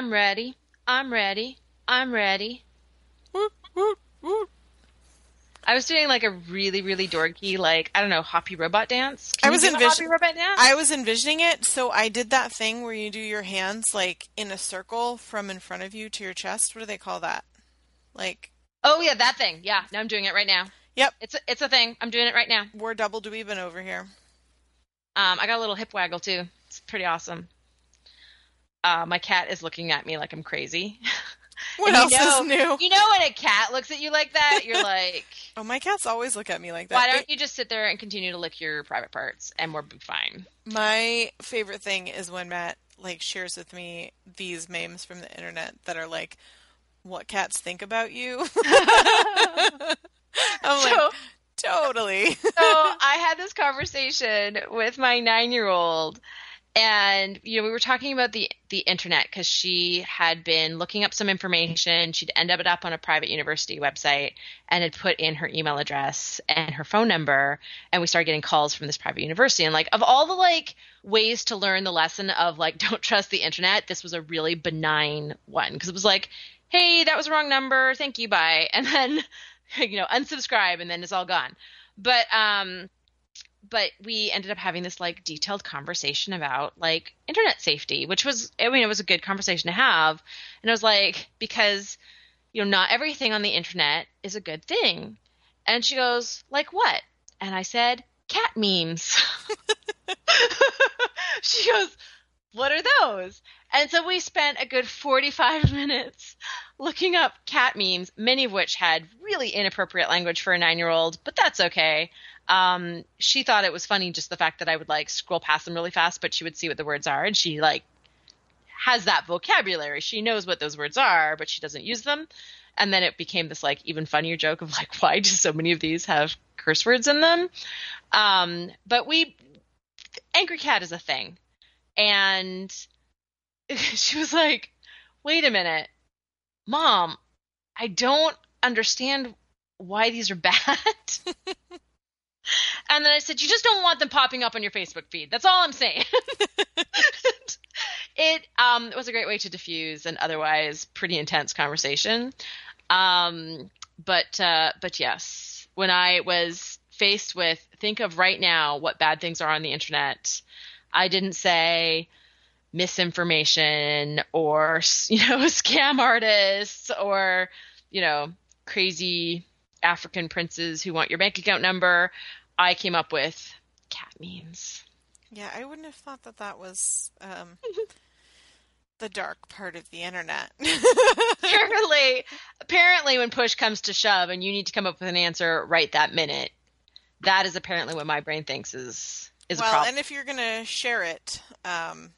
I'm ready. I'm ready. I'm ready. Woot, woot. I was doing like a really, really dorky, like I don't know, hoppy robot dance. I was you do a envision- hoppy robot dance. I was envisioning it, so I did that thing where you do your hands like in a circle from in front of you to your chest. What do they call that? Like, oh yeah, that thing. Yeah, no, I'm doing it right now. yep, It's a, it's a thing. I'm doing it right now. we're double dweebin over here. Um, I got a little hip waggle too. It's pretty awesome. Uh, my cat is looking at me like I'm crazy. What And else you know, is new? You know when a cat looks at you like that, you're like, Oh, my cats always look at me like that. why don't you just sit there and continue to lick your private parts and we'll be fine. My favorite thing is when Matt like shares with me these memes from the internet that are like what cats think about you. I'm So- like totally. so I had this conversation with my nine year old, and you know we were talking about the the internet because she had been looking up some information. She'd ended up on a private university website and had put in her email address and her phone number, and we started getting calls from this private university. And like of all the like ways to learn the lesson of like don't trust the internet, this was a really benign one because it was like. Hey, that was a wrong number. Thank you. Bye. And then, you know, unsubscribe, and then it's all gone but um but we ended up having this like detailed conversation about like internet safety which was i mean it was a good conversation to have. And i was like because you know not everything on the internet is a good thing. And she goes like what? And i said cat memes. She goes what are those? And so we spent a good 45 minutes looking up cat memes, many of which had really inappropriate language for a nine year old, but that's okay. Um, she thought it was funny just the fact that I would like scroll past them really fast, but she would see what the words are, and she like has that vocabulary. She knows what those words are, but she doesn't use them. And then it became this like even funnier joke of like, why do so many of these have curse words in them? Um, but we, angry cat is a thing, and she was like, wait a minute, mom, I don't understand why these are bad. and then I said, you just don't want them popping up on your Facebook feed. That's all I'm saying. it um, was a great way to diffuse an otherwise pretty intense conversation. Um, but uh, but yes, when I was faced with think of right now what bad things are on the internet, I didn't say misinformation or you know scam artists or you know crazy African princes who want your bank account number. I came up with cat memes. yeah, I wouldn't have thought that that was um the dark part of the internet. apparently, apparently, when push comes to shove and you need to come up with an answer right that minute, that is apparently what my brain thinks is is a well, problem. and if you're going to share it, um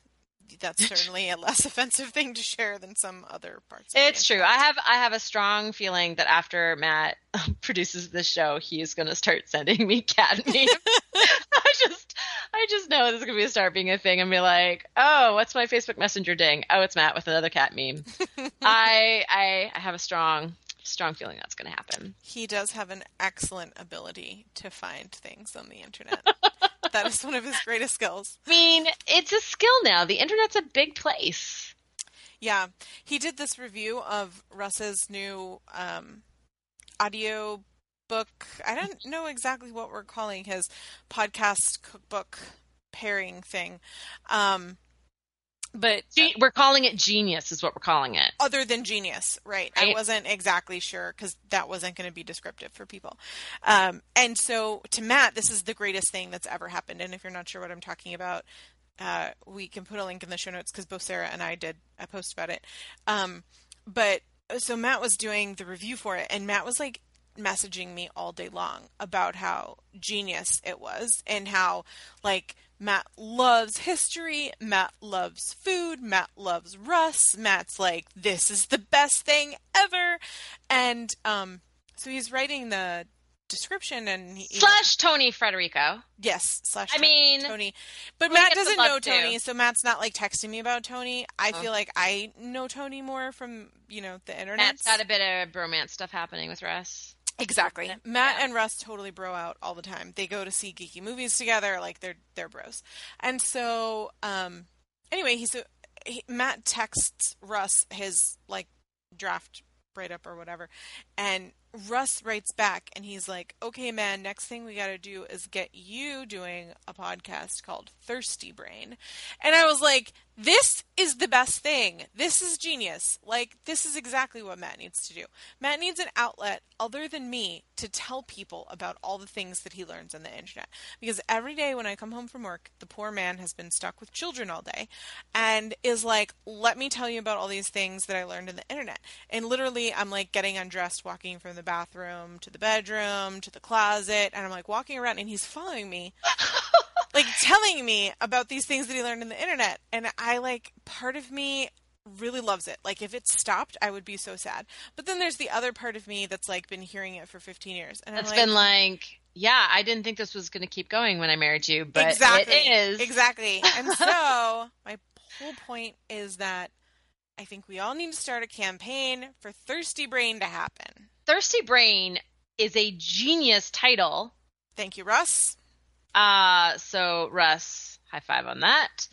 that's certainly a less offensive thing to share than some other parts. Of It's true. I have I have a strong feeling that after Matt produces this show, he is going to start sending me cat memes. I just I just know this is going to be start being a thing and be like, oh, what's my Facebook Messenger ding? Oh, it's Matt with another cat meme. I I I have a strong strong feeling that's going to happen. He does have an excellent ability to find things on the internet. that is one of his greatest skills. I mean, it's a skill now. The internet's a big place. Yeah, he did this review of Russ's new um, audio book. I don't know exactly what we're calling his podcast cookbook pairing thing. Um, but Ge- we're calling it genius, is what we're calling it. other than genius, right? I wasn't exactly sure because that wasn't going to be descriptive for people. Um, and so to Matt, this is the greatest thing that's ever happened. And if you're not sure what I'm talking about, uh, we can put a link in the show notes because both Sarah and I did a post about it. Um, but so Matt was doing the review for it, and Matt was like messaging me all day long about how genius it was and how like Matt loves history, Matt loves food, Matt loves Russ. Matt's like this is the best thing ever. And um so he's writing the description and he, Slash Tony Federici. yes, slash I mean, Tony. But Matt doesn't know too. Tony, so Matt's not like texting me about Tony. I Oh. feel like I know Tony more from, you know, the internet. Matt's got a bit of bromance stuff happening with Russ. Exactly. Matt Yeah. and Russ totally bro out all the time. They go to see geeky movies together, like they're they're bros. And so, um, anyway, he's he, Matt texts Russ his like draft write up or whatever, and Russ writes back and he's like, "Okay, man, next thing we got to do is get you doing a podcast called Thirsty Brain." And I was like, "This is the best thing. This is genius. Like this is exactly what Matt needs to do. Matt needs an outlet other than me to tell people about all the things that he learns on the internet. Because every day when I come home from work, the poor man has been stuck with children all day and is like, "Let me tell you about all these things that I learned in the internet." And literally, I'm like getting undressed, walking from the bathroom to the bedroom to the closet, and I'm like walking around and he's following me. Like telling me about these things that he learned in the internet. And i like part of me really loves it. Like if it stopped i would be so sad. But then there's the other part of me that's like been hearing it for 15 years. And That's i'm like been like, yeah, I didn't think this was going to keep going when I married you, but exactly. it is. exactly. And so my whole point is that i think we all need to start a campaign for thirsty brain to happen Thirsty Brain is a genius title. thank you russ Uh, so Russ, high five on that.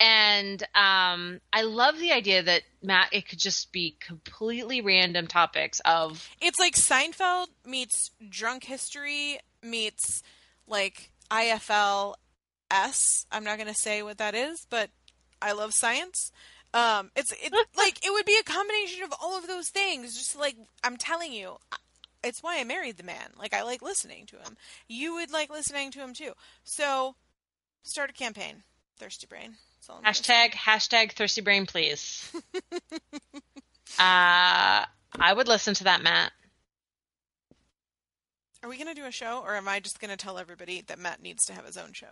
And um, I love the idea that Matt, it could just be completely random topics of It's like Seinfeld meets drunk history meets like IFL S. I'm not going to say what that is, but I love science. Um, it's it, like it would be a combination of all of those things. Just like I'm telling you, it's why I married the man. Like I like listening to him. You would like listening to him too. So start a campaign, Thirsty Brain. That's all I'm hashtag hashtag Thirsty Brain, please. uh, I would listen to that, Matt. Are we going to do a show, or am I just going to tell everybody that Matt needs to have his own show?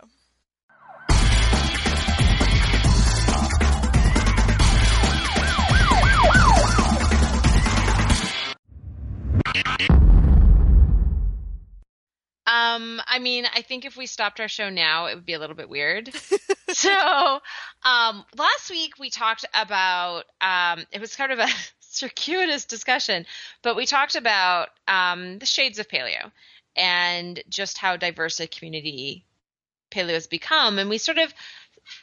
Um, I mean, I think if we stopped our show now, it would be a little bit weird. so, um, last week we talked about, um, it was kind of a circuitous discussion, but we talked about, um, the shades of paleo and just how diverse a community paleo has become. And we sort of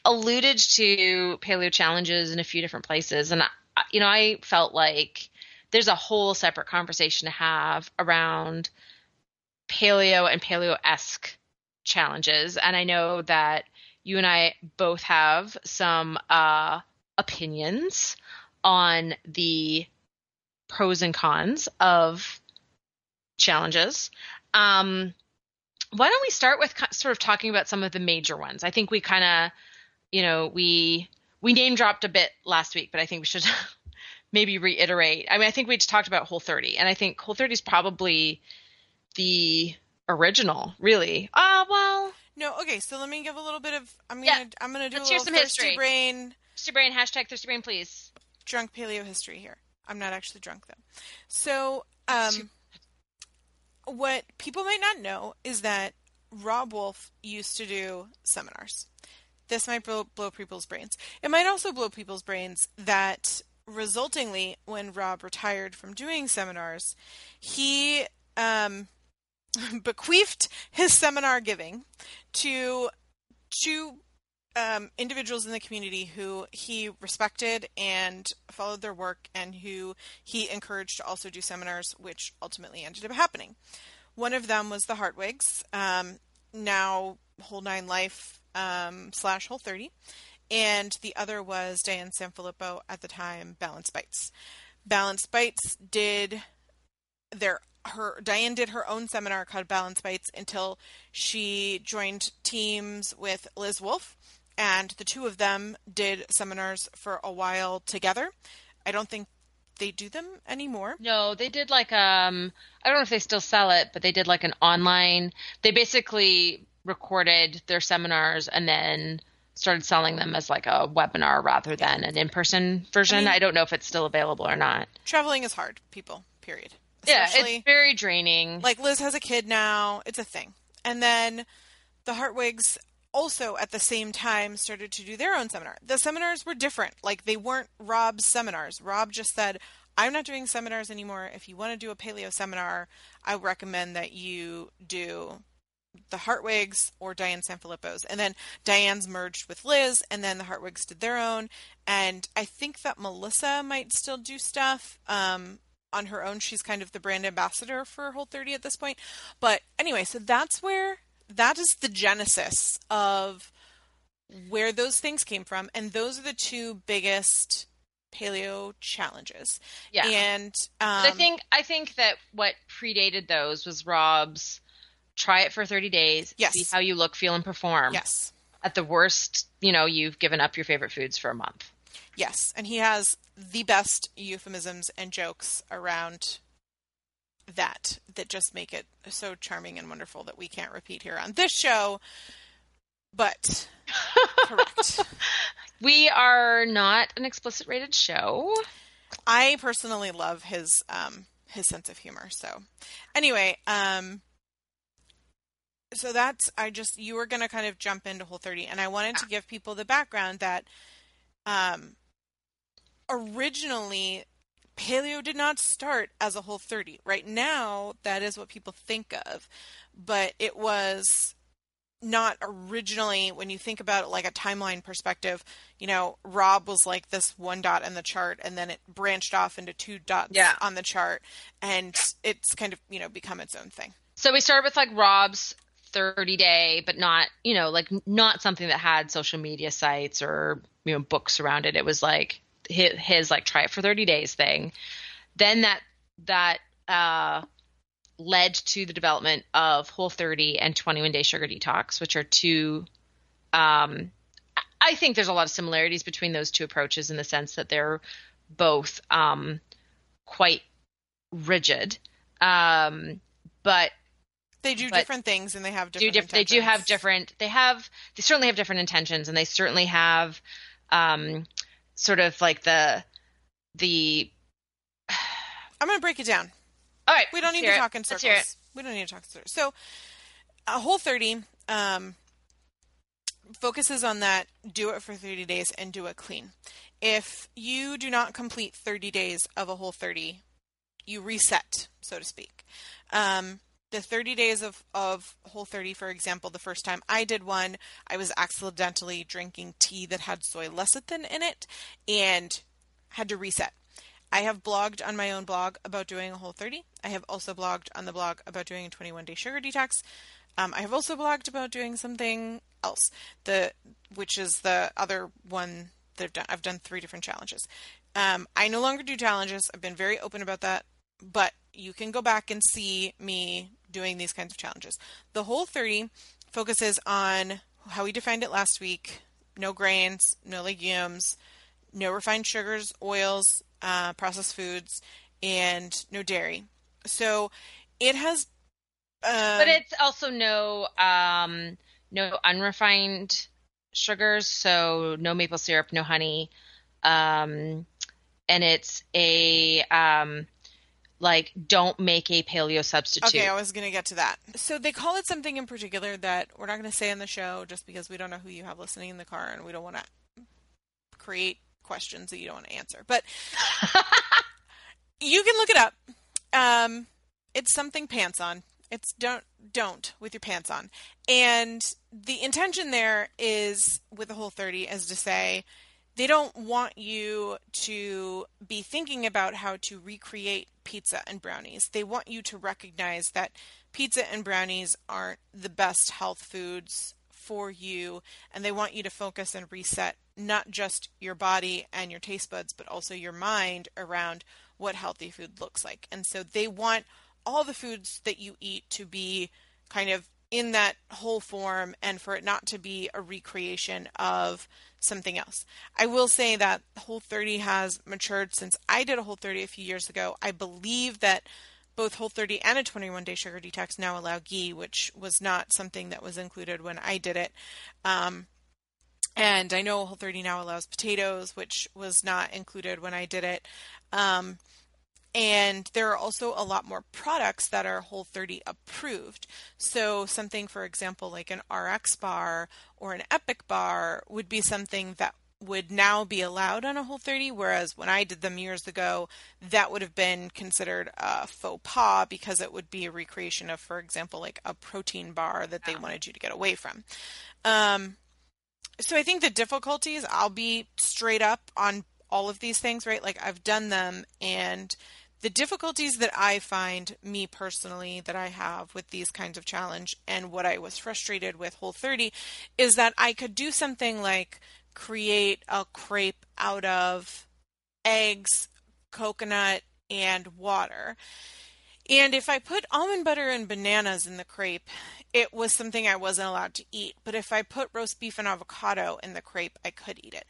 alluded to paleo challenges in a few different places. And, I, you know, I felt like there's a whole separate conversation to have around paleo and paleo esque challenges. And I know that you and I both have some uh, opinions on the pros and cons of challenges. Um, why don't we start with sort of talking about some of the major ones? I think we kind of, you know, we we name dropped a bit last week, but I think we should maybe reiterate. I mean, I think we just talked about Whole 30, and I think Whole 30 is probably the original, really. Ah, well, No, okay. So let me give a little bit of. I'm gonna. Yeah. I'm gonna do Let's a little some thirsty history. brain, Thirsty Brain, hashtag Thirsty Brain, please. drunk paleo history here. I'm not actually drunk though. So, um, what people might not know is that Robb Wolf used to do seminars. This might blow, blow people's brains. It might also blow people's brains that resultingly, when Robb retired from doing seminars, he um, bequeathed his seminar giving to two um, individuals in the community who he respected and followed their work and who he encouraged to also do seminars, which ultimately ended up happening. One of them was the Hartwigs, um, now Whole Nine Life um, slash Whole 30. And the other was Diane Sanfilippo at the time, Balance Bites. Balance Bites did their her Diane did her own seminar called Balance Bites until she joined teams with Liz Wolfe, and the two of them did seminars for a while together. I don't think they do them anymore. No, they did like um I don't know if they still sell it, but they did like an online. They basically recorded their seminars and then started selling them as like a webinar rather than an in-person version. I, mean, I don't know if it's still available or not. Traveling is hard, people. Period. Especially, yeah, it's very draining. Like Liz has a kid now. It's a thing. And then the Hartwigs also at the same time started to do their own seminar. The seminars were different. Like they weren't Robb's seminars. Robb just said, I'm not doing seminars anymore. If you want to do a paleo seminar, I recommend that you do the Hartwigs or Diane Sanfilippo's. And then Diane's merged with Liz, and then the Hartwigs did their own. And I think that Melissa might still do stuff um, on her own. She's kind of the brand ambassador for Whole 30 at this point. But anyway, so that's where that is the genesis of where those things came from. And those are the two biggest paleo challenges. Yeah. And um, I think I think that what predated those was Robb's try it for 30 days, yes. see how you look, feel, and perform. Yes. At the worst, you know, you've given up your favorite foods for a month. Yes. And he has the best euphemisms and jokes around that that just make it so charming and wonderful that we can't repeat here on this show. But correct. We are not an explicit rated show. I personally love his um his sense of humor. So anyway, um so that's I just you were going to kind of jump into Whole 30 and I wanted to give people the background that um originally paleo did not start as a Whole 30. Right now that is what people think of, but it was not originally when you think about it like a timeline perspective you know rob was like this one dot in the chart and then it branched off into two dots yeah. on the chart and it's kind of you know become its own thing so we started with like rob's 30 day, but not, you know, like not something that had social media sites or, you know, books around it. It was like his, his like try it for 30 days thing. Then that, that, uh, led to the development of Whole 30 and 21 Day Sugar Detox, which are two. Um, I think there's a lot of similarities between those two approaches in the sense that they're both um, quite rigid, um, but they do different things and they have different. Do diff- they do have different. They have. They certainly have different intentions, and they certainly have, um, sort of like the, the. I'm going to break it down. All right. We don't need to talk in circles. We don't need to talk in circles. So, a whole 30 um, focuses on that. Do it for 30 days and do it clean. If you do not complete 30 days of a whole 30, you reset, so to speak. Um, the 30 days of, of Whole 30, for example, the first time I did one, I was accidentally drinking tea that had soy lecithin in it and had to reset. I have blogged on my own blog about doing a Whole 30. I have also blogged on the blog about doing a 21 day sugar detox. Um, I have also blogged about doing something else, the which is the other one that I've done. I've done three different challenges. Um, I no longer do challenges. I've been very open about that, but you can go back and see me doing these kinds of challenges. The whole 30 focuses on how we defined it last week no grains, no legumes, no refined sugars, oils, uh, processed foods, and no dairy. So it has. Um, but it's also no um, no unrefined sugars, so no maple syrup, no honey, um, and it's a um, like don't make a paleo substitute. Okay, I was going to get to that. So they call it something in particular that we're not going to say on the show just because we don't know who you have listening in the car and we don't want to create questions that you don't want to answer. But you can look it up. Um, it's something pants on. It's don't don't with your pants on. And the intention there is with the whole 30 is to say they don't want you to be thinking about how to recreate pizza and brownies. They want you to recognize that pizza and brownies aren't the best health foods for you and they want you to focus and reset not just your body and your taste buds, but also your mind around what healthy food looks like. And so they want all the foods that you eat to be kind of in that whole form and for it not to be a recreation of something else. I will say that Whole 30 has matured since I did a Whole 30 a few years ago. I believe that both Whole 30 and a 21 day sugar detox now allow ghee, which was not something that was included when I did it. Um, and I know Whole 30 now allows potatoes, which was not included when I did it. Um, and there are also a lot more products that are Whole 30 approved. So, something, for example, like an RX bar or an Epic bar would be something that would now be allowed on a Whole 30, whereas when I did them years ago, that would have been considered a faux pas because it would be a recreation of, for example, like a protein bar that they wanted you to get away from. Um, so I think the difficulties, I'll be straight up on all of these things, right? Like I've done them and the difficulties that I find me personally that I have with these kinds of challenge and what I was frustrated with Whole 30 is that I could do something like create a crepe out of eggs, coconut, and water. And if I put almond butter and bananas in the crepe, it was something I wasn't allowed to eat. But if I put roast beef and avocado in the crepe, I could eat it.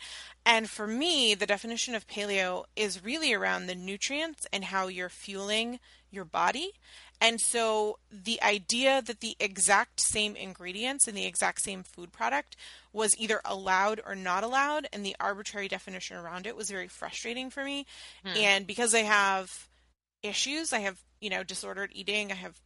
And for me, the definition of paleo is really around the nutrients and how you're fueling your body. And so the idea that the exact same ingredients in the exact same food product was either allowed or not allowed, and the arbitrary definition around it was very frustrating for me. Hmm. And because I have issues, I have, you know, disordered eating, I have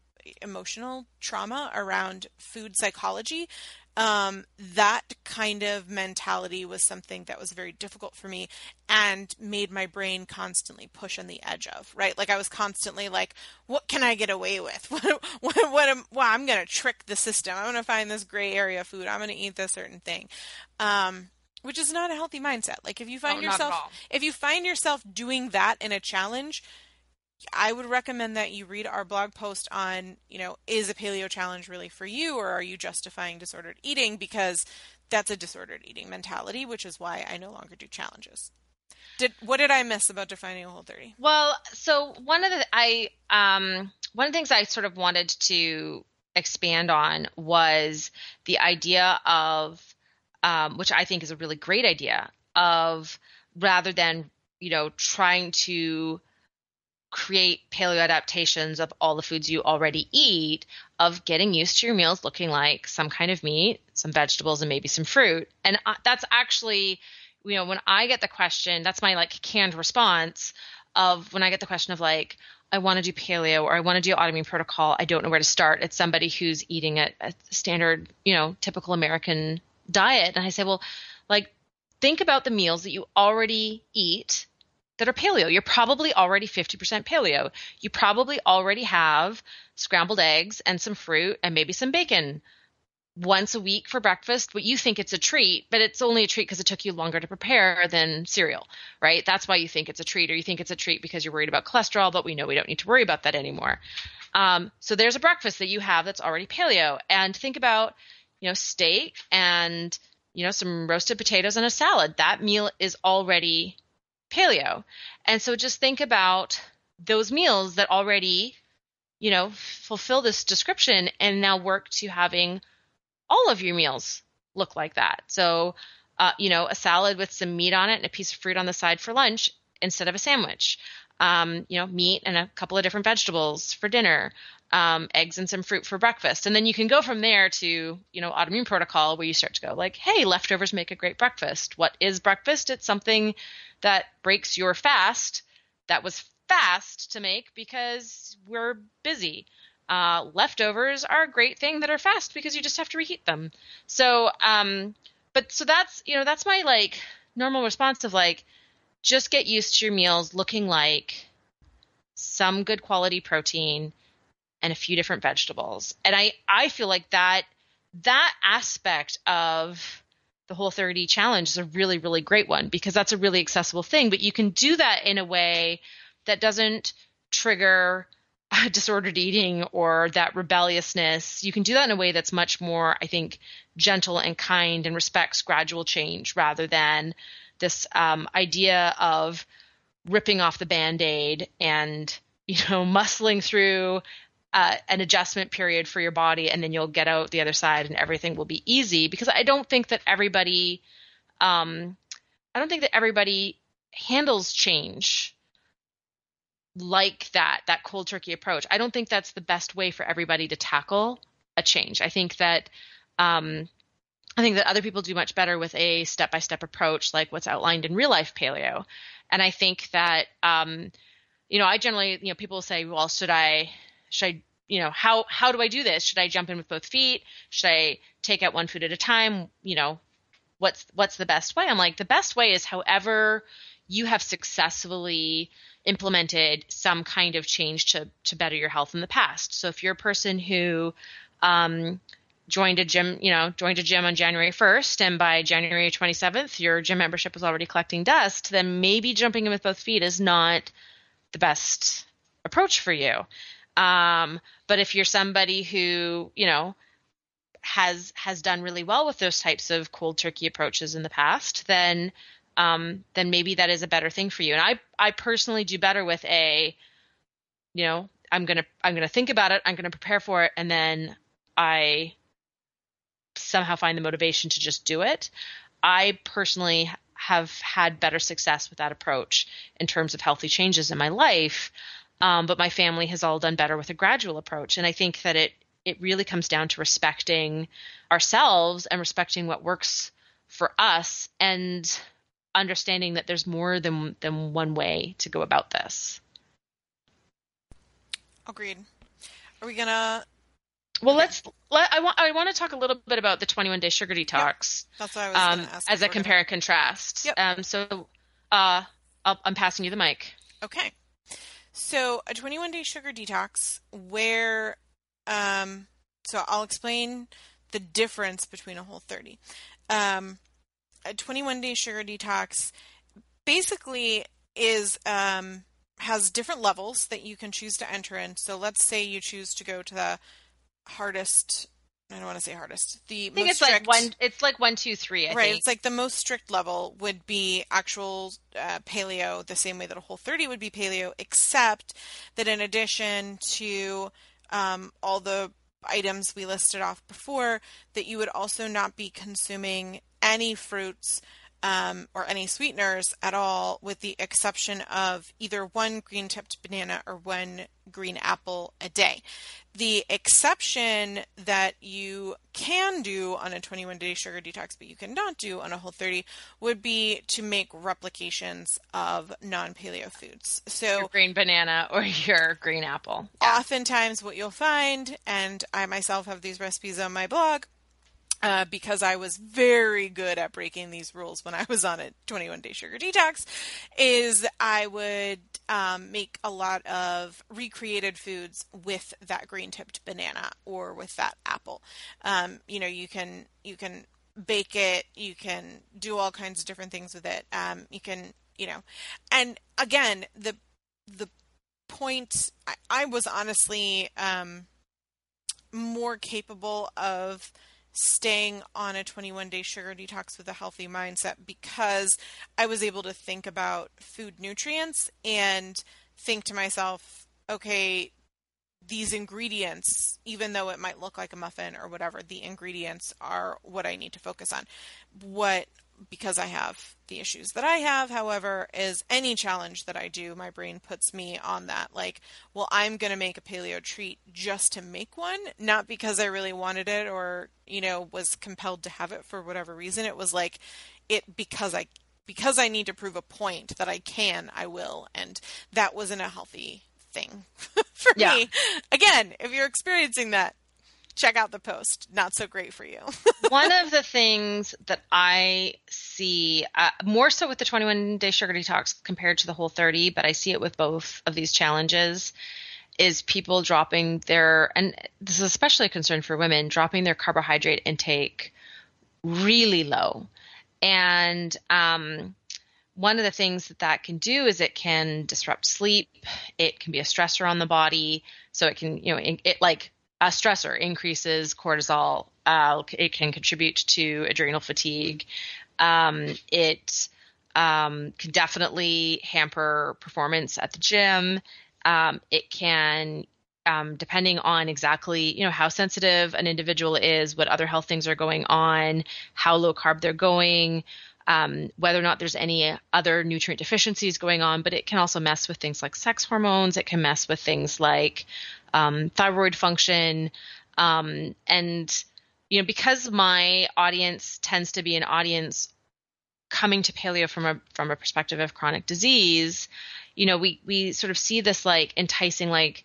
emotional trauma around food psychology, um, that kind of mentality was something that was very difficult for me and made my brain constantly push on the edge of right? Like i was constantly like what can i get away with? What what, what am, well i'm going to trick the system. I'm going to find this gray area food. I'm going to eat this certain thing. Um, which is not a healthy mindset. Like if you find no, yourself if you find yourself doing that in a challenge I would recommend that you read our blog post on, you know, is a paleo challenge really for you or are you justifying disordered eating? Because that's a disordered eating mentality, which is why I no longer do challenges. Did what did I miss about defining a whole 30? Well, so one of the I um one of the things I sort of wanted to expand on was the idea of um, which I think is a really great idea of rather than you know trying to create paleo adaptations of all the foods you already eat of getting used to your meals looking like some kind of meat, some vegetables, and maybe some fruit. And that's actually, you know, when I get the question, that's my like canned response of when I get the question of like, I want to do paleo or I want to do autoimmune protocol. I don't know where to start. It's somebody who's eating a, a standard, you know, typical American diet. And I say, well, like, think about the meals that you already eat that are paleo. You're probably already 50% paleo. You probably already have scrambled eggs and some fruit and maybe some bacon once a week for breakfast, but you think it's a treat, but it's only a treat because it took you longer to prepare than cereal, right? That's why you think it's a treat, or you think it's a treat because you're worried about cholesterol, but we know we don't need to worry about that anymore. Um, so there's a breakfast that you have that's already paleo, and think about, you know, steak and you know some roasted potatoes and a salad. That meal is already paleo. And so just think about those meals that already, you know, fulfill this description and now work to having all of your meals look like that. So, uh, you know, a salad with some meat on it and a piece of fruit on the side for lunch instead of a sandwich. Um, you know, meat and a couple of different vegetables for dinner um, eggs and some fruit for breakfast. And then you can go from there to, you know, autoimmune protocol where you start to go like, hey, leftovers make a great breakfast. What is breakfast? It's something that breaks your fast that was fast to make because we're busy. Uh, leftovers are a great thing that are fast because you just have to reheat them. So, um, but so that's, you know, that's my like normal response of like, just get used to your meals looking like some good quality protein and a few different vegetables. And I I feel like that that aspect of the whole 30 challenge is a really really great one because that's a really accessible thing, but you can do that in a way that doesn't trigger disordered eating or that rebelliousness, you can do that in a way that's much more, I think, gentle and kind and respects gradual change rather than this um, idea of ripping off the band aid and, you know, muscling through uh, an adjustment period for your body and then you'll get out the other side and everything will be easy. Because I don't think that everybody, um, I don't think that everybody handles change like that that cold turkey approach. I don't think that's the best way for everybody to tackle a change. I think that um, i think that other people do much better with a step-by-step approach like what's outlined in real life paleo. And i think that um, you know i generally you know people say well should i should i you know how how do i do this should i jump in with both feet should i take out one food at a time you know what's what's the best way i'm like the best way is however you have successfully implemented some kind of change to to better your health in the past. So if you're a person who um, joined a gym, you know, joined a gym on January 1st, and by January 27th your gym membership was already collecting dust, then maybe jumping in with both feet is not the best approach for you. Um, but if you're somebody who, you know, has has done really well with those types of cold turkey approaches in the past, then um, then maybe that is a better thing for you. And I, I personally do better with a, you know, I'm gonna, I'm gonna think about it, I'm gonna prepare for it, and then I somehow find the motivation to just do it. I personally have had better success with that approach in terms of healthy changes in my life. Um, but my family has all done better with a gradual approach. And I think that it, it really comes down to respecting ourselves and respecting what works for us and understanding that there's more than than one way to go about this. Agreed. Are we gonna? Well, let's. Let, I want. I want to talk a little bit about the 21 day sugar detox. Yep. That's what I was um, ask. As a compare gonna... and contrast. Yep. Um. So, uh, i am passing you the mic. Okay. So a 21 day sugar detox, where, um, so I'll explain the difference between a whole 30. Um, a 21 day sugar detox basically is um, has different levels that you can choose to enter in. So let's say you choose to go to the hardest. I don't want to say hardest. The I think it's strict, like one. It's like one, two, three. I right. Think. It's like the most strict level would be actual uh, paleo, the same way that a whole 30 would be paleo, except that in addition to um, all the items we listed off before, that you would also not be consuming any fruits um, or any sweeteners at all, with the exception of either one green tipped banana or one green apple a day. The exception that you can do on a 21 day sugar detox, but you cannot do on a whole 30, would be to make replications of non paleo foods. So, your green banana or your green apple. Yeah. Oftentimes, what you'll find, and I myself have these recipes on my blog, uh, because I was very good at breaking these rules when I was on a 21 day sugar detox, is I would um, make a lot of recreated foods with that green tipped banana or with that apple. Um, you know, you can you can bake it, you can do all kinds of different things with it. Um, you can, you know, and again, the the point I, I was honestly um, more capable of staying on a 21 day sugar detox with a healthy mindset because I was able to think about food nutrients and think to myself, okay, these ingredients, even though it might look like a muffin or whatever, the ingredients are what I need to focus on. What because I have the issues that I have, however, is any challenge that I do, my brain puts me on that. Like, well, I'm going to make a paleo treat just to make one, not because I really wanted it or, you know, was compelled to have it for whatever reason. It was like it because I because I need to prove a point that I can, I will, and that wasn't a healthy thing for yeah. me. Again, if you're experiencing that, check out the post. Not so great for you. One of the things that I see uh, more so with the 21 day sugar detox compared to the whole 30, but I see it with both of these challenges is people dropping their and this is especially a concern for women dropping their carbohydrate intake really low and um, one of the things that that can do is it can disrupt sleep. It can be a stressor on the body. So it can, you know, it, it like a stressor increases cortisol. Uh, it can contribute to adrenal fatigue. Um, it um, can definitely hamper performance at the gym. Um, it can, um, depending on exactly you know how sensitive an individual is, what other health things are going on, how low carb they're going, um, whether or not there's any other nutrient deficiencies going on. But it can also mess with things like sex hormones. It can mess with things like um, thyroid function, um, and you know because my audience tends to be an audience coming to paleo from a from a perspective of chronic disease, you know, we we sort of see this like enticing like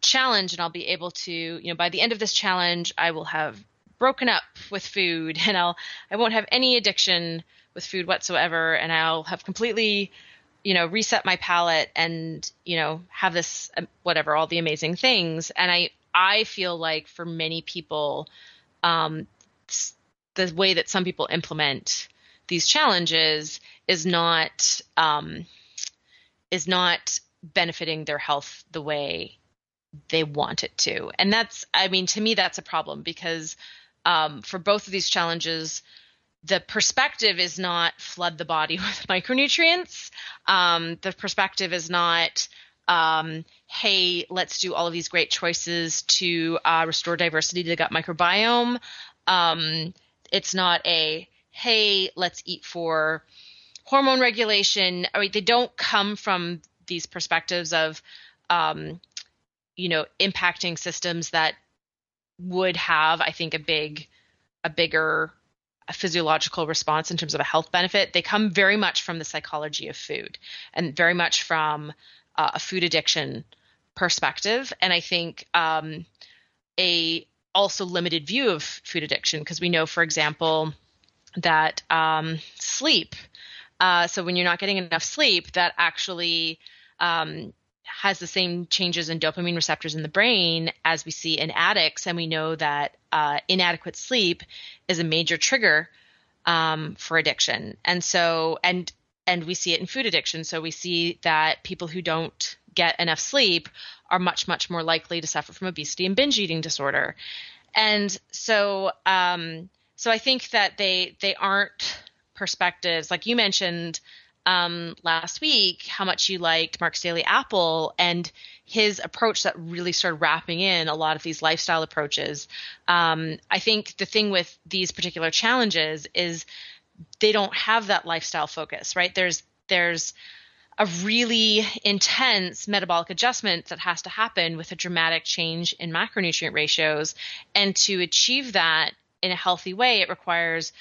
challenge and I'll be able to, you know, by the end of this challenge, I will have broken up with food and I'll I won't have any addiction with food whatsoever and I'll have completely you know reset my palate and you know have this um, whatever all the amazing things. And I I feel like for many people um the way that some people implement these challenges is not um, is not benefiting their health the way they want it to. And that's i mean to me that's a problem because um, for both of these challenges the perspective is not flood the body with micronutrients um, the perspective is not um, hey let's do all of these great choices to uh, restore diversity to the gut microbiome um, it's not a hey, let's eat for hormone regulation. I mean, they don't come from these perspectives of, um, you know, impacting systems that would have, I think, a big, a bigger a physiological response in terms of a health benefit. They come very much from the psychology of food and very much from uh, a food addiction perspective. And I think um, a also limited view of food addiction because we know, for example, that um, sleep. Uh, so when you're not getting enough sleep, that actually um, has the same changes in dopamine receptors in the brain as we see in addicts, and we know that uh, inadequate sleep is a major trigger um, for addiction. And so, and and we see it in food addiction. So we see that people who don't get enough sleep are much much more likely to suffer from obesity and binge eating disorder. And so, um, so I think that they they aren't perspectives like you mentioned um, last week how much you liked Mark's Daily Apple and his approach that really started wrapping in a lot of these lifestyle approaches. Um, I think the thing with these particular challenges is they don't have that lifestyle focus, right? There's there's a really intense metabolic adjustment that has to happen with a dramatic change in macronutrient ratios. And to achieve that in a healthy way, it requires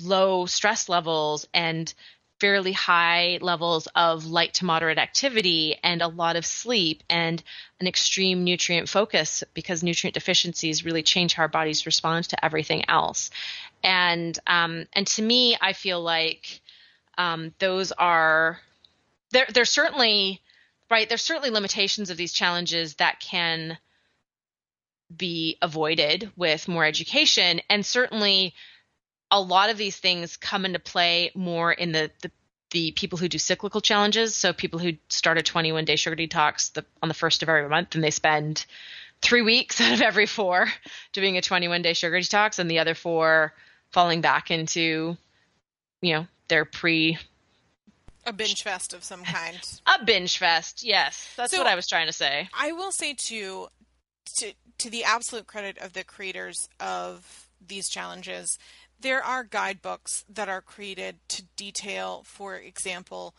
low stress levels and fairly high levels of light to moderate activity and a lot of sleep and an extreme nutrient focus because nutrient deficiencies really change how our bodies respond to everything else. And um, and to me, I feel like um, those are there. There's certainly right. There's certainly limitations of these challenges that can be avoided with more education. And certainly, a lot of these things come into play more in the, the, the people who do cyclical challenges. So people who start a 21 day sugar detox the, on the first of every month and they spend three weeks out of every four doing a 21 day sugar detox and the other four falling back into, you know, their pre a binge fest of some kind. A binge fest, yes. That's so, what I was trying to say. I will say too, to to the absolute credit of the creators of these challenges, there are guidebooks that are created to detail, for example,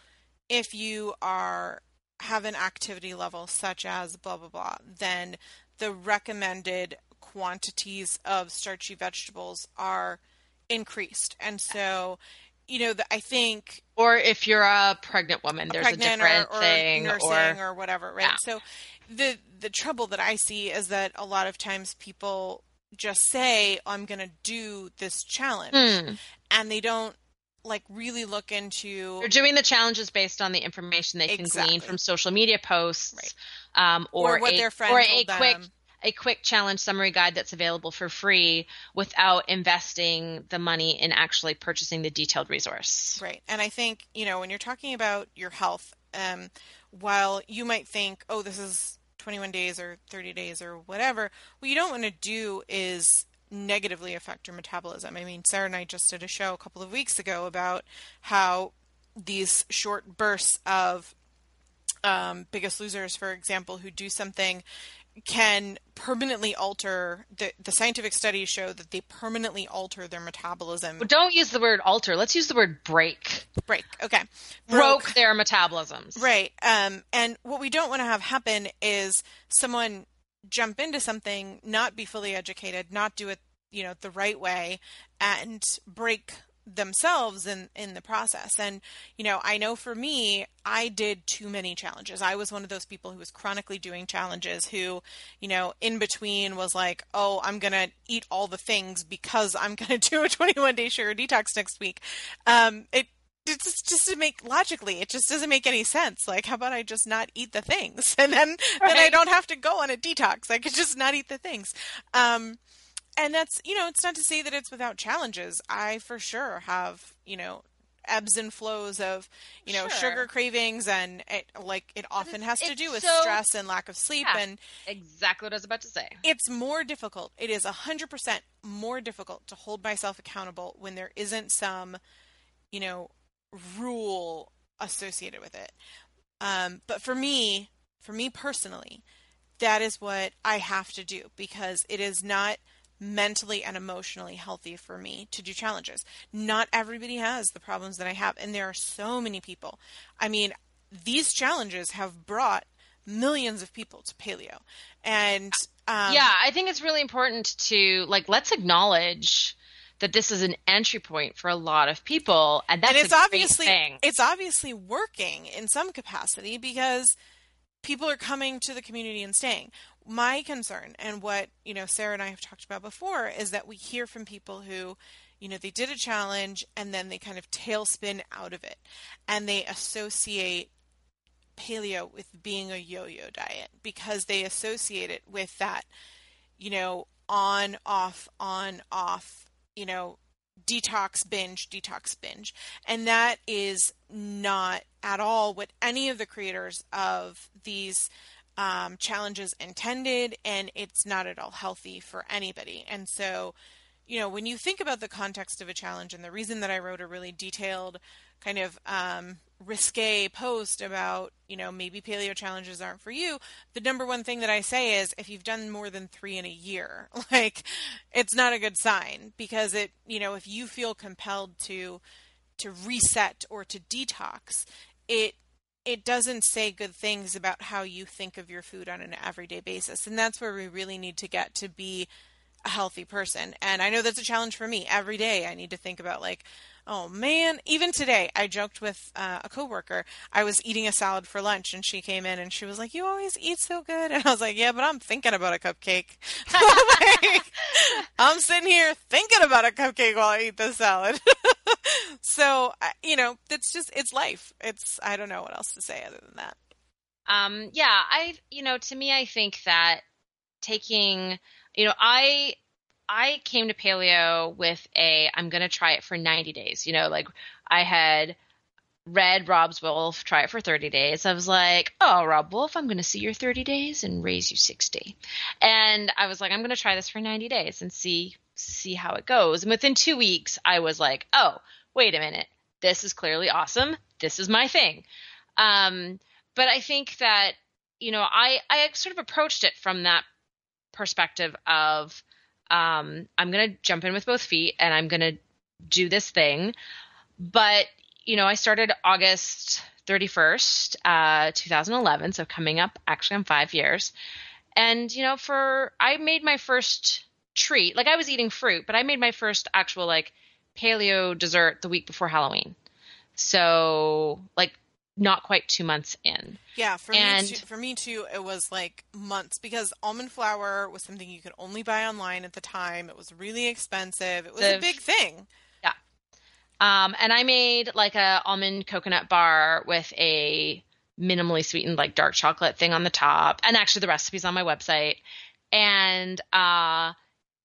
if you are have an activity level such as blah blah blah, then the recommended quantities of starchy vegetables are increased. And so, you know, the, I think or if you're a pregnant woman, a there's pregnant a different or, or thing nursing or, or whatever, right? Yeah. So the the trouble that I see is that a lot of times people just say I'm going to do this challenge mm. and they don't like really look into they're doing the challenges based on the information they exactly. can glean from social media posts right. um, or, or, what a, their or a quick a quick challenge summary guide that's available for free without investing the money in actually purchasing the detailed resource. Right. And I think, you know, when you're talking about your health, um, while you might think, oh, this is 21 days or 30 days or whatever, what you don't want to do is negatively affect your metabolism. I mean, Sarah and I just did a show a couple of weeks ago about how these short bursts of um, Biggest Losers, for example, who do something can permanently alter the the scientific studies show that they permanently alter their metabolism. Well, don't use the word alter. Let's use the word break. Break. Okay. Broke, Broke their metabolisms. Right. Um, and what we don't want to have happen is someone jump into something, not be fully educated, not do it, you know, the right way, and break themselves in in the process. And you know i know for me i did too many challenges. I was one of those people who was chronically doing challenges who you know in between was like oh i'm gonna eat all the things because i'm gonna do a 21 day sugar detox next week. Um it it just just to make logically it just doesn't make any sense. Like how about i just not eat the things? And then right. then i don't have to go on a detox. I could just not eat the things. Um and that's you know it's not to say that it's without challenges. I for sure have you know ebbs and flows of you know sure. sugar cravings and it like it often has to do with so, stress and lack of sleep yeah, and exactly what i was about to say. It's more difficult. It is 100% more difficult to hold myself accountable when there isn't some you know rule associated with it. Um, but for me for me personally that is what i have to do because it is not mentally and emotionally healthy for me to do challenges. Not everybody has the problems that I have, and there are so many people. I mean, these challenges have brought millions of people to paleo, and um, yeah, I think it's really important to like let's acknowledge that this is an entry point for a lot of people, and that's and it's obviously it's obviously working in some capacity because people are coming to the community and staying. My concern and what you know sarah and i have talked about before is that we hear from people who you know they did a challenge and then they kind of tailspin out of it. And they associate paleo with being a yo-yo diet because they associate it with that you know on off on off you know detox binge detox binge and that is not at all what any of the creators of these um, challenges intended, and it's not at all healthy for anybody. And so, you know, when you think about the context of a challenge, and the reason that I wrote a really detailed, kind of um, risque post about, you know, maybe paleo challenges aren't for you, the number one thing that I say is if you've done more than three in a year, like, it's not a good sign because it, you know, if you feel compelled to to reset or to detox, it it doesn't say good things about how you think of your food on an everyday basis. And that's where we really need to get to be a healthy person. And I know that's a challenge for me. Every day I need to think about like, oh man, even today I joked with uh, a coworker. I was eating a salad for lunch and she came in and she was like, "You always eat so good." And I was like, "Yeah, but I'm thinking about a cupcake." like, I'm sitting here thinking about a cupcake while I eat the salad. so you know, it's just it's life. It's I don't know what else to say other than that. Um, yeah, I you know, to me, I think that taking you know, I I came to paleo with a I'm going to try it for 90 days. You know, like I had read Robb's Wolf, try it for 30 days. I was like, oh, Robb Wolf, I'm going to see your 30 days and raise you 60. And I was like, I'm going to try this for 90 days and see see how it goes. And within two weeks, I was like, oh, wait a minute, this is clearly awesome. This is my thing. Um, but I think that you know, I I sort of approached it from that perspective of um, I'm going to jump in with both feet and I'm going to do this thing. But you know, I started August 31st, uh, 2011, so coming up actually on five years. And you know, for I made my first treat. Like I was eating fruit, but I made my first actual like paleo dessert the week before Halloween. So like not quite two months in. Yeah, for and, me too, for me too, it was like months because almond flour was something you could only buy online at the time. It was really expensive. It was the, a big thing. Yeah. Um, and I made like a almond coconut bar with a minimally sweetened like dark chocolate thing on the top, and actually the recipe's on my website. and uh,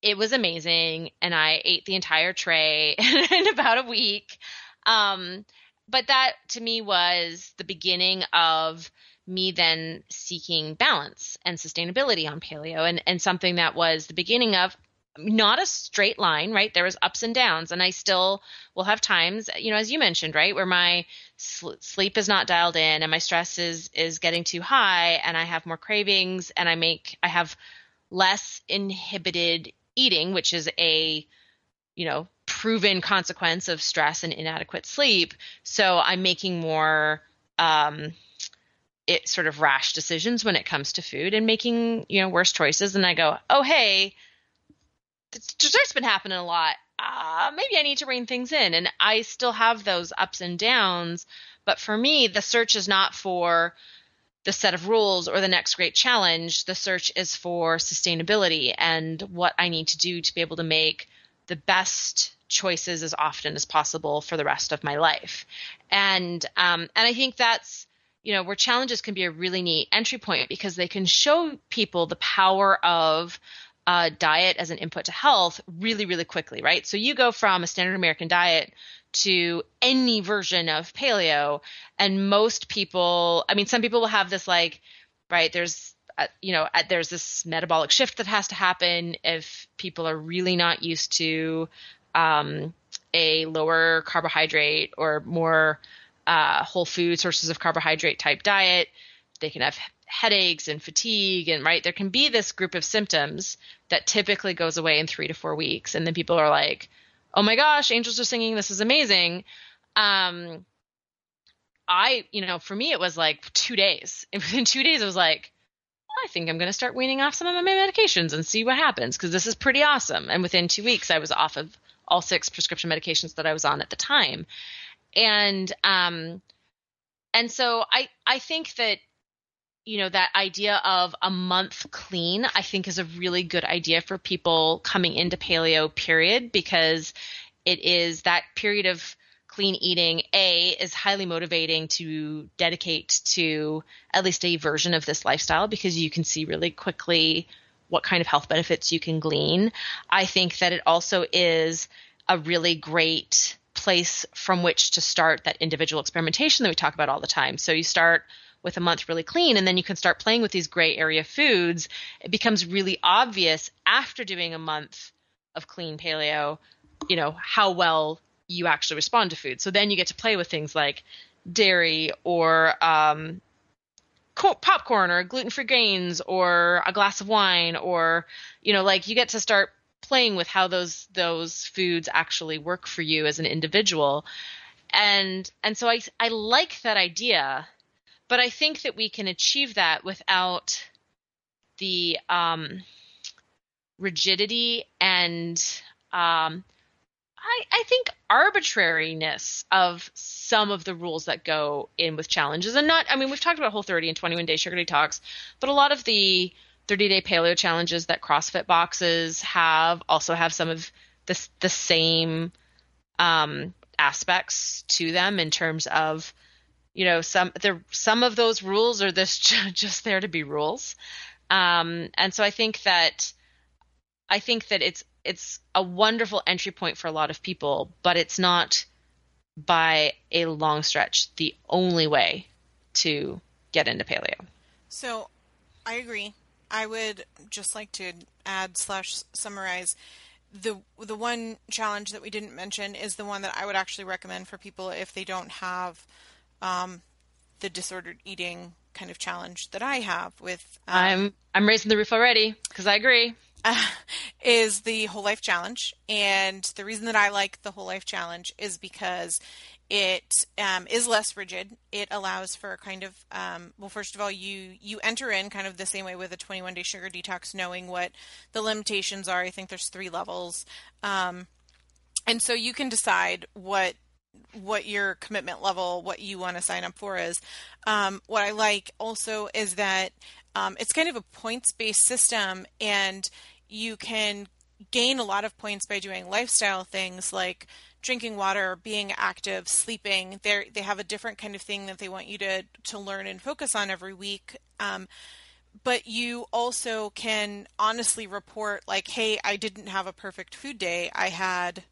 it was amazing. And I ate the entire tray in about a week. Um, but that to me was the beginning of me then seeking balance and sustainability on paleo and, and something that was the beginning of not a straight line, right? There was ups and downs, and I still will have times, you know, as you mentioned, right, where my sl- sleep is not dialed in and my stress is is getting too high, and I have more cravings, and I make I have less inhibited eating, which is a you know proven consequence of stress and inadequate sleep. So I'm making more um, it sort of rash decisions when it comes to food and making you know worse choices, and I go, oh hey dessert's been happening a lot. Uh, maybe I need to rein things in. And I still have those ups and downs. But for me, the search is not for the set of rules or the next great challenge. The search is for sustainability and what I need to do to be able to make the best choices as often as possible for the rest of my life. And um, and I think that's you know where challenges can be a really neat entry point because they can show people the power of uh, diet as an input to health really, really quickly, right? So you go from a standard American diet to any version of paleo, and most people, I mean, some people will have this like, right? There's uh, you know, uh, there's this metabolic shift that has to happen if people are really not used to um, a lower carbohydrate or more uh, whole food sources of carbohydrate type diet. They can have headaches and fatigue and right there can be this group of symptoms that typically goes away in three to four weeks. And then people are like oh my gosh angels are singing. This is amazing. Um i you know for me it was like two days. And within two days i was like i think i'm going to start weaning off some of my medications and see what happens because this is pretty awesome. And within two weeks i was off of all six prescription medications that i was on at the time. And um and so i i think that you know that idea of a month clean i think is a really good idea for people coming into paleo period because it is that period of clean eating a is highly motivating to dedicate to at least a version of this lifestyle because you can see really quickly what kind of health benefits you can glean. I think that it also is a really great place from which to start that individual experimentation that we talk about all the time. So you start with a month really clean and then you can start playing with these gray area foods. It becomes really obvious after doing a month of clean paleo you know how well you actually respond to food. So then you get to play with things like dairy or um, popcorn or gluten-free grains or a glass of wine or you know like you get to start playing with how those those foods actually work for you as an individual. And and so i i like that idea but I think that we can achieve that without the um, rigidity and um, I, I, think arbitrariness of some of the rules that go in with challenges and not i mean we've talked about whole 30 and 21 day sugar detox but a lot of the 30 day paleo challenges that crossfit boxes have also have some of the, the same um, aspects to them in terms of you know some there some of those rules are this just there to be rules. Um, and so i think that i think that it's it's a wonderful entry point for a lot of people but it's not by a long stretch the only way to get into paleo so i agree i would just like to add slash summarize the the one challenge that we didn't mention is the one that I would actually recommend for people if they don't have um, the disordered eating kind of challenge that I have with. Um, I'm I'm raising the roof already because I agree. Is the whole life challenge, and the reason that I like the whole life challenge is because it um, is less rigid. It allows for kind of um, well, first of all, you you enter in kind of the same way with a 21 day sugar detox, knowing what the limitations are. I think there's three levels, um, and so you can decide what what your commitment level, what you want to sign up for is. Um, what I like also is that um, it's kind of a points based system, and you can gain a lot of points by doing lifestyle things like drinking water, being active, sleeping. They they have a different kind of thing that they want you to to learn and focus on every week. Um, but you also can honestly report like hey i didn't have a perfect food day i had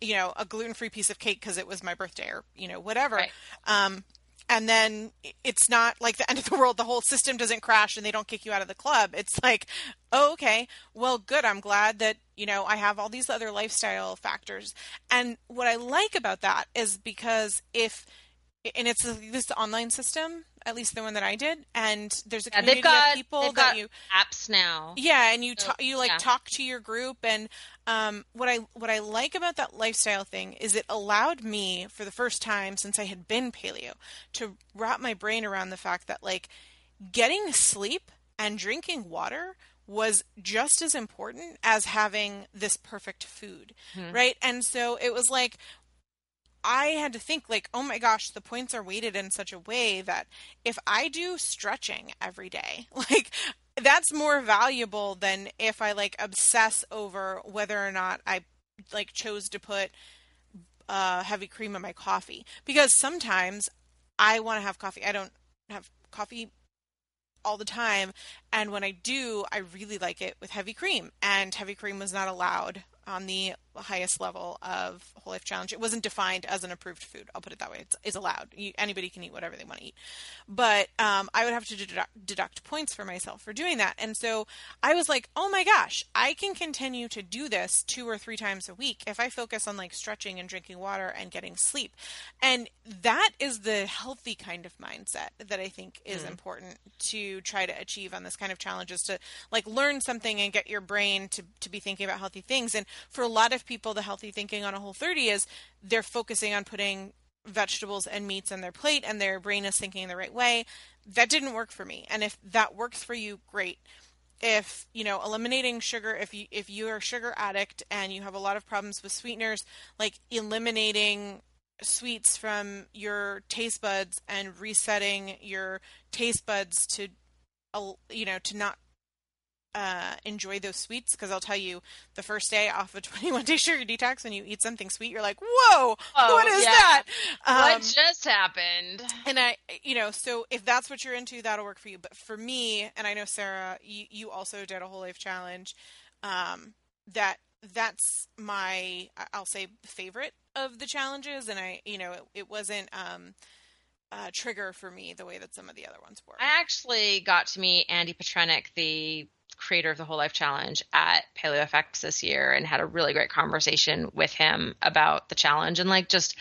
you know a gluten-free piece of cake because it was my birthday or you know whatever Right. um, and then it's not like the end of the world the whole system doesn't crash and they don't kick you out of the club. It's like oh, okay well good i'm glad that you know i have all these other lifestyle factors. And what i like about that is because if and it's this online system at least the one that i did and there's a Yeah, community they've got of people they've that got you apps now. yeah, and you So, talk, you like yeah. talk to your group, and um, what I what I like about that lifestyle thing is it allowed me for the first time since I had been paleo to wrap my brain around the fact that like getting sleep and drinking water was just as important as having this perfect food, Mhm. right? And so it was like I had to think like, oh my gosh, the points are weighted in such a way that if I do stretching every day, like that's more valuable than if I like obsess over whether or not I like chose to put uh, heavy cream in my coffee because sometimes I want to have coffee. I don't have coffee all the time, and when I do, I really like it with heavy cream. And heavy cream was not allowed on the highest level of Whole Life Challenge. It wasn't defined as an approved food. I'll put it that way. It's, it's allowed. You, anybody can eat whatever they want to eat. But um, I would have to deduct, deduct points for myself for doing that. And so I was like, oh my gosh, I can continue to do this two or three times a week if I focus on like stretching and drinking water and getting sleep. And that is the healthy kind of mindset that I think is important to try to achieve on this kind of challenge is to like learn something and get your brain to, to be thinking about healthy things. And for a lot of people, the healthy thinking on a whole 30 is they're focusing on putting vegetables and meats on their plate and their brain is thinking the right way. That didn't work for me. And if that works for you, great. If, you know, eliminating sugar, if you if you're a sugar addict and you have a lot of problems with sweeteners, like eliminating sweets from your taste buds and resetting your taste buds to you know, to not uh, enjoy those sweets because I'll tell you, the first day off a 21 day sugar detox, when you eat something sweet, you're like, "Whoa, Oh, what is yeah. that?" what Um, just happened? and I, you know, so if that's what you're into, that'll work for you. But for me, and I know Sarah, you, you also did a whole life challenge. Um, that that's my, I'll say, favorite of the challenges, and I, you know, it, it wasn't um, a trigger for me the way that some of the other ones were. I actually got to meet Andy Petranek, the creator of the Whole Life Challenge, at PaleoFX this year, and had a really great conversation with him about the challenge and like just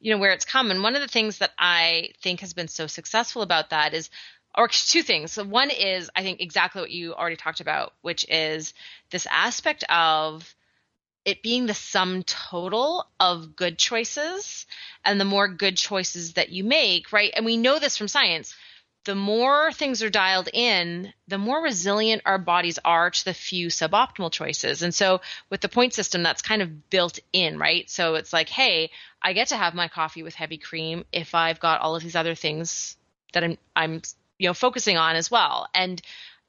you know where it's come. And one of the things that I think has been so successful about that is, or two things. So one is I think exactly what you already talked about, which is this aspect of it being the sum total of good choices and the more good choices that you make, right? And we know this from science. The more things are dialed in, the more resilient our bodies are to the few suboptimal choices. And so with the point system, that's kind of built in, right? So it's like, hey, I get to have my coffee with heavy cream if I've got all of these other things that I'm, I'm, you know, focusing on as well. And,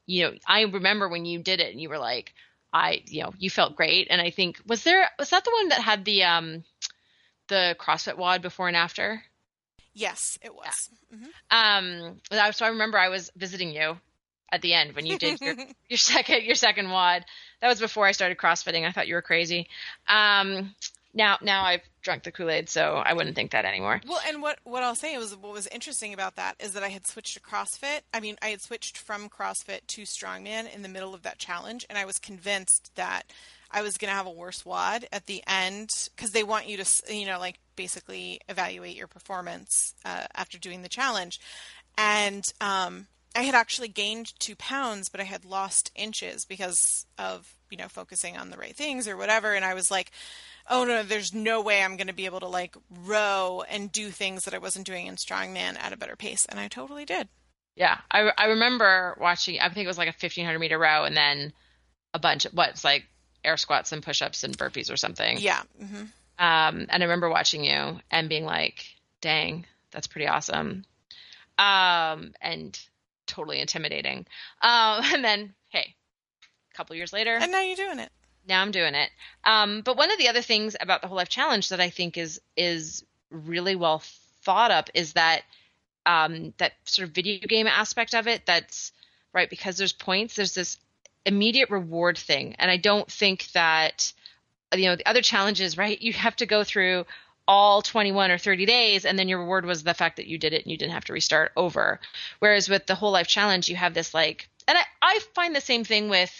you know, I remember when you did it and you were like, I, you know, you felt great. And I think, was there, was that the one that had the, um, the CrossFit WOD before and after? Yes, it was. Mhm. Um, so I remember I was visiting you at the end when you did your, your second your second WOD. That was before I started CrossFitting. I thought you were crazy. Um, now now I've drunk the Kool Aid, so I wouldn't think that anymore. Well, and what what I'll say was what was interesting about that is that I had switched to CrossFit. I mean, I had switched from CrossFit to Strongman in the middle of that challenge, and I was convinced that I was going to have a worse WOD at the end because they want you to, you know, like basically evaluate your performance uh, after doing the challenge. And um, I had actually gained two pounds, but I had lost inches because of you know focusing on the right things or whatever. And I was like, oh no, there's no way I'm going to be able to like row and do things that I wasn't doing in strongman at a better pace, and I totally did. Yeah, I I remember watching. I think it was like a fifteen hundred meter row, and then a bunch of what's like air squats and push ups and burpees or something. Yeah. hmm Um, and I remember watching you and being like, "Dang, that's pretty awesome," um, and totally intimidating. Um, and then, hey, a couple years later, And now you're doing it. now I'm doing it. Um, but one of the other things about the whole life challenge that I think is is really well thought up is that um, that sort of video game aspect of it. That's right? Because there's points, there's this immediate reward thing. And I don't think that, you know, the other challenges, right? You have to go through all 21 or 30 days and then your reward was the fact that you did it and you didn't have to restart over. Whereas with the whole life challenge, you have this like, and I, I find the same thing with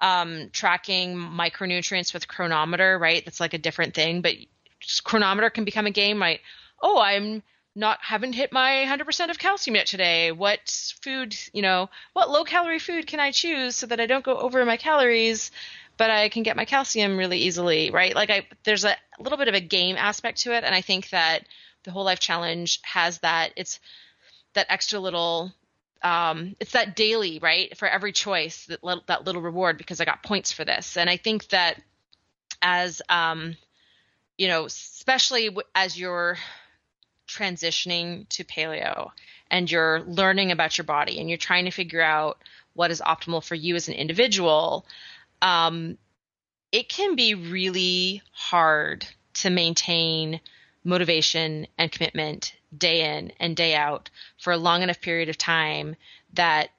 um, tracking micronutrients with Cronometer, right? That's like a different thing, but Cronometer can become a game, right? Oh, I'm not haven't hit my 100% of calcium yet today. What food, you know, what low calorie food can I choose so that I don't go over my calories, but I can get my calcium really easily, right? Like I there's a little bit of a game aspect to it and I think that the whole life challenge has that it's that extra little um, it's that daily right for every choice that little, that little reward because I got points for this and I think that as um, you know especially as you're transitioning to paleo and you're learning about your body and you're trying to figure out what is optimal for you as an individual, um, it can be really hard to maintain motivation and commitment day in and day out for a long enough period of time that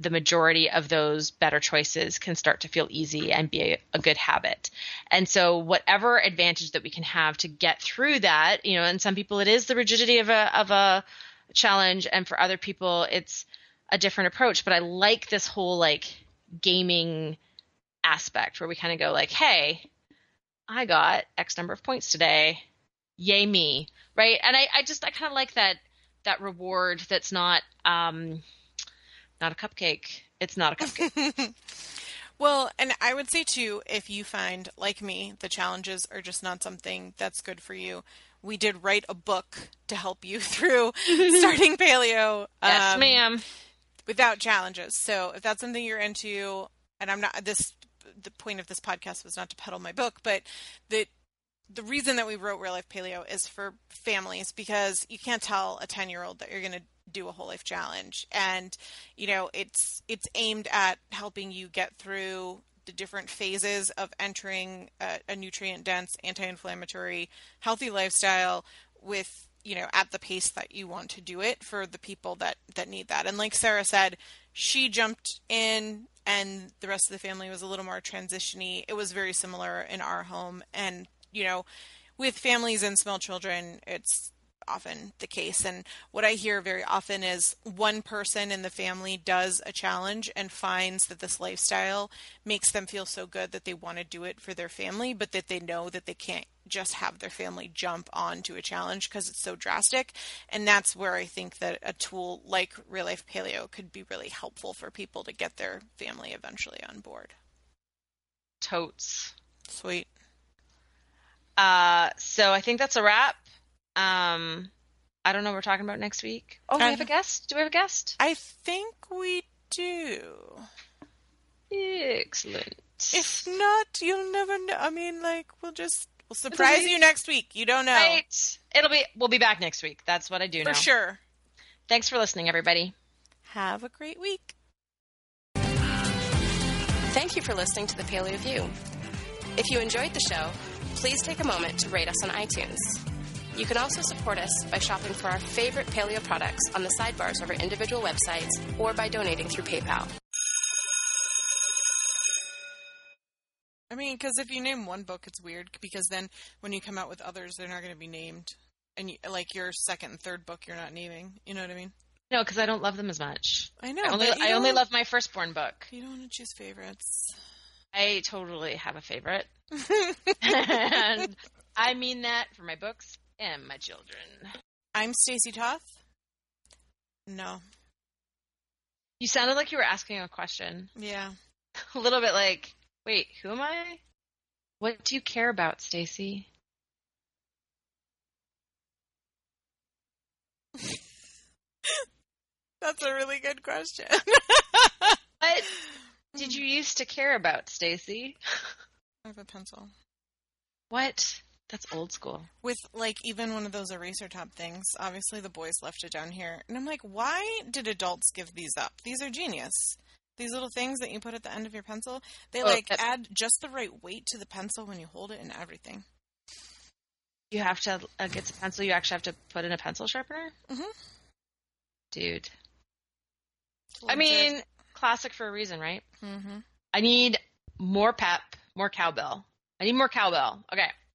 the majority of those better choices can start to feel easy and be a, a, good habit. And so whatever advantage that we can have to get through that, you know, and some people it is the rigidity of a of a challenge and for other people it's a different approach, but I like this whole like gaming aspect where we kind of go like, "Hey, I got X number of points today. Yay me." Right? And I I just I kind of like that that reward that's not um not a cupcake. It's not a cupcake. well, and I would say too, if you find, like me, the challenges are just not something that's good for you, we did write a book to help you through starting paleo. Yes, um, ma'am. Without challenges. So if that's something you're into, and I'm not this the point of this podcast was not to peddle my book, but the the reason that we wrote Real Life Paleo is for families because you can't tell a 10 year old that you're going to do a whole life challenge. And you know it's it's aimed at helping you get through the different phases of entering a, a nutrient dense anti-inflammatory healthy lifestyle with you know at the pace that you want to do it for the people that that need that. And like sarah said she jumped in and the rest of the family was a little more transitiony. It was very similar in our home. And you know with families and small children it's often the case. And what I hear very often is one person in the family does a challenge and finds that this lifestyle makes them feel so good that they want to do it for their family, but that they know that they can't just have their family jump onto a challenge because it's so drastic. And that's where I think that a tool like Real Life Paleo could be really helpful for people to get their family eventually on board. Totes. Sweet. Uh, so I think that's a wrap. Um, I don't know what we're talking about next week. Oh, we have a guest. Do we have a guest? I think we do. Excellent. If not, you'll never know. I mean, like, we'll just we'll surprise you next week. You don't know. Right. It'll be we'll be back next week. That's what I do For know. sure. Thanks for listening, everybody. Have a great week. Thank you for listening to the Paleo View. If you enjoyed the show, please take a moment to rate us on iTunes. You can also support us by shopping for our favorite paleo products on the sidebars of our individual websites or by donating through PayPal. I mean, because if you name one book, it's weird because then when you come out with others, they're not going to be named. And you, like your second and third book, you're not naming. You know what I mean? No, because I don't love them as much. I know. I only, I only love my firstborn book. You don't want to choose favorites. I totally have a favorite. and I mean that for my books and my children. I'm Stacy Toth. No. You sounded like you were asking a question. Yeah. a little bit like, wait, who am I? What do you care about, Stacy? That's a really good question. what did you used to care about, Stacy? I have a pencil. What? That's old school. With like even one of those eraser top things. Obviously the boys left it down here. And I'm like, why did adults give these up? These are genius. These little things that you put at the end of your pencil, they oh, like add just the right weight to the pencil when you hold it and everything. You have to uh, get the pencil. You actually have to put in a pencil sharpener. Mm-hmm. Dude. I mean, classic for a reason, right? hmm I need more pep, more cowbell. I need more cowbell. Okay.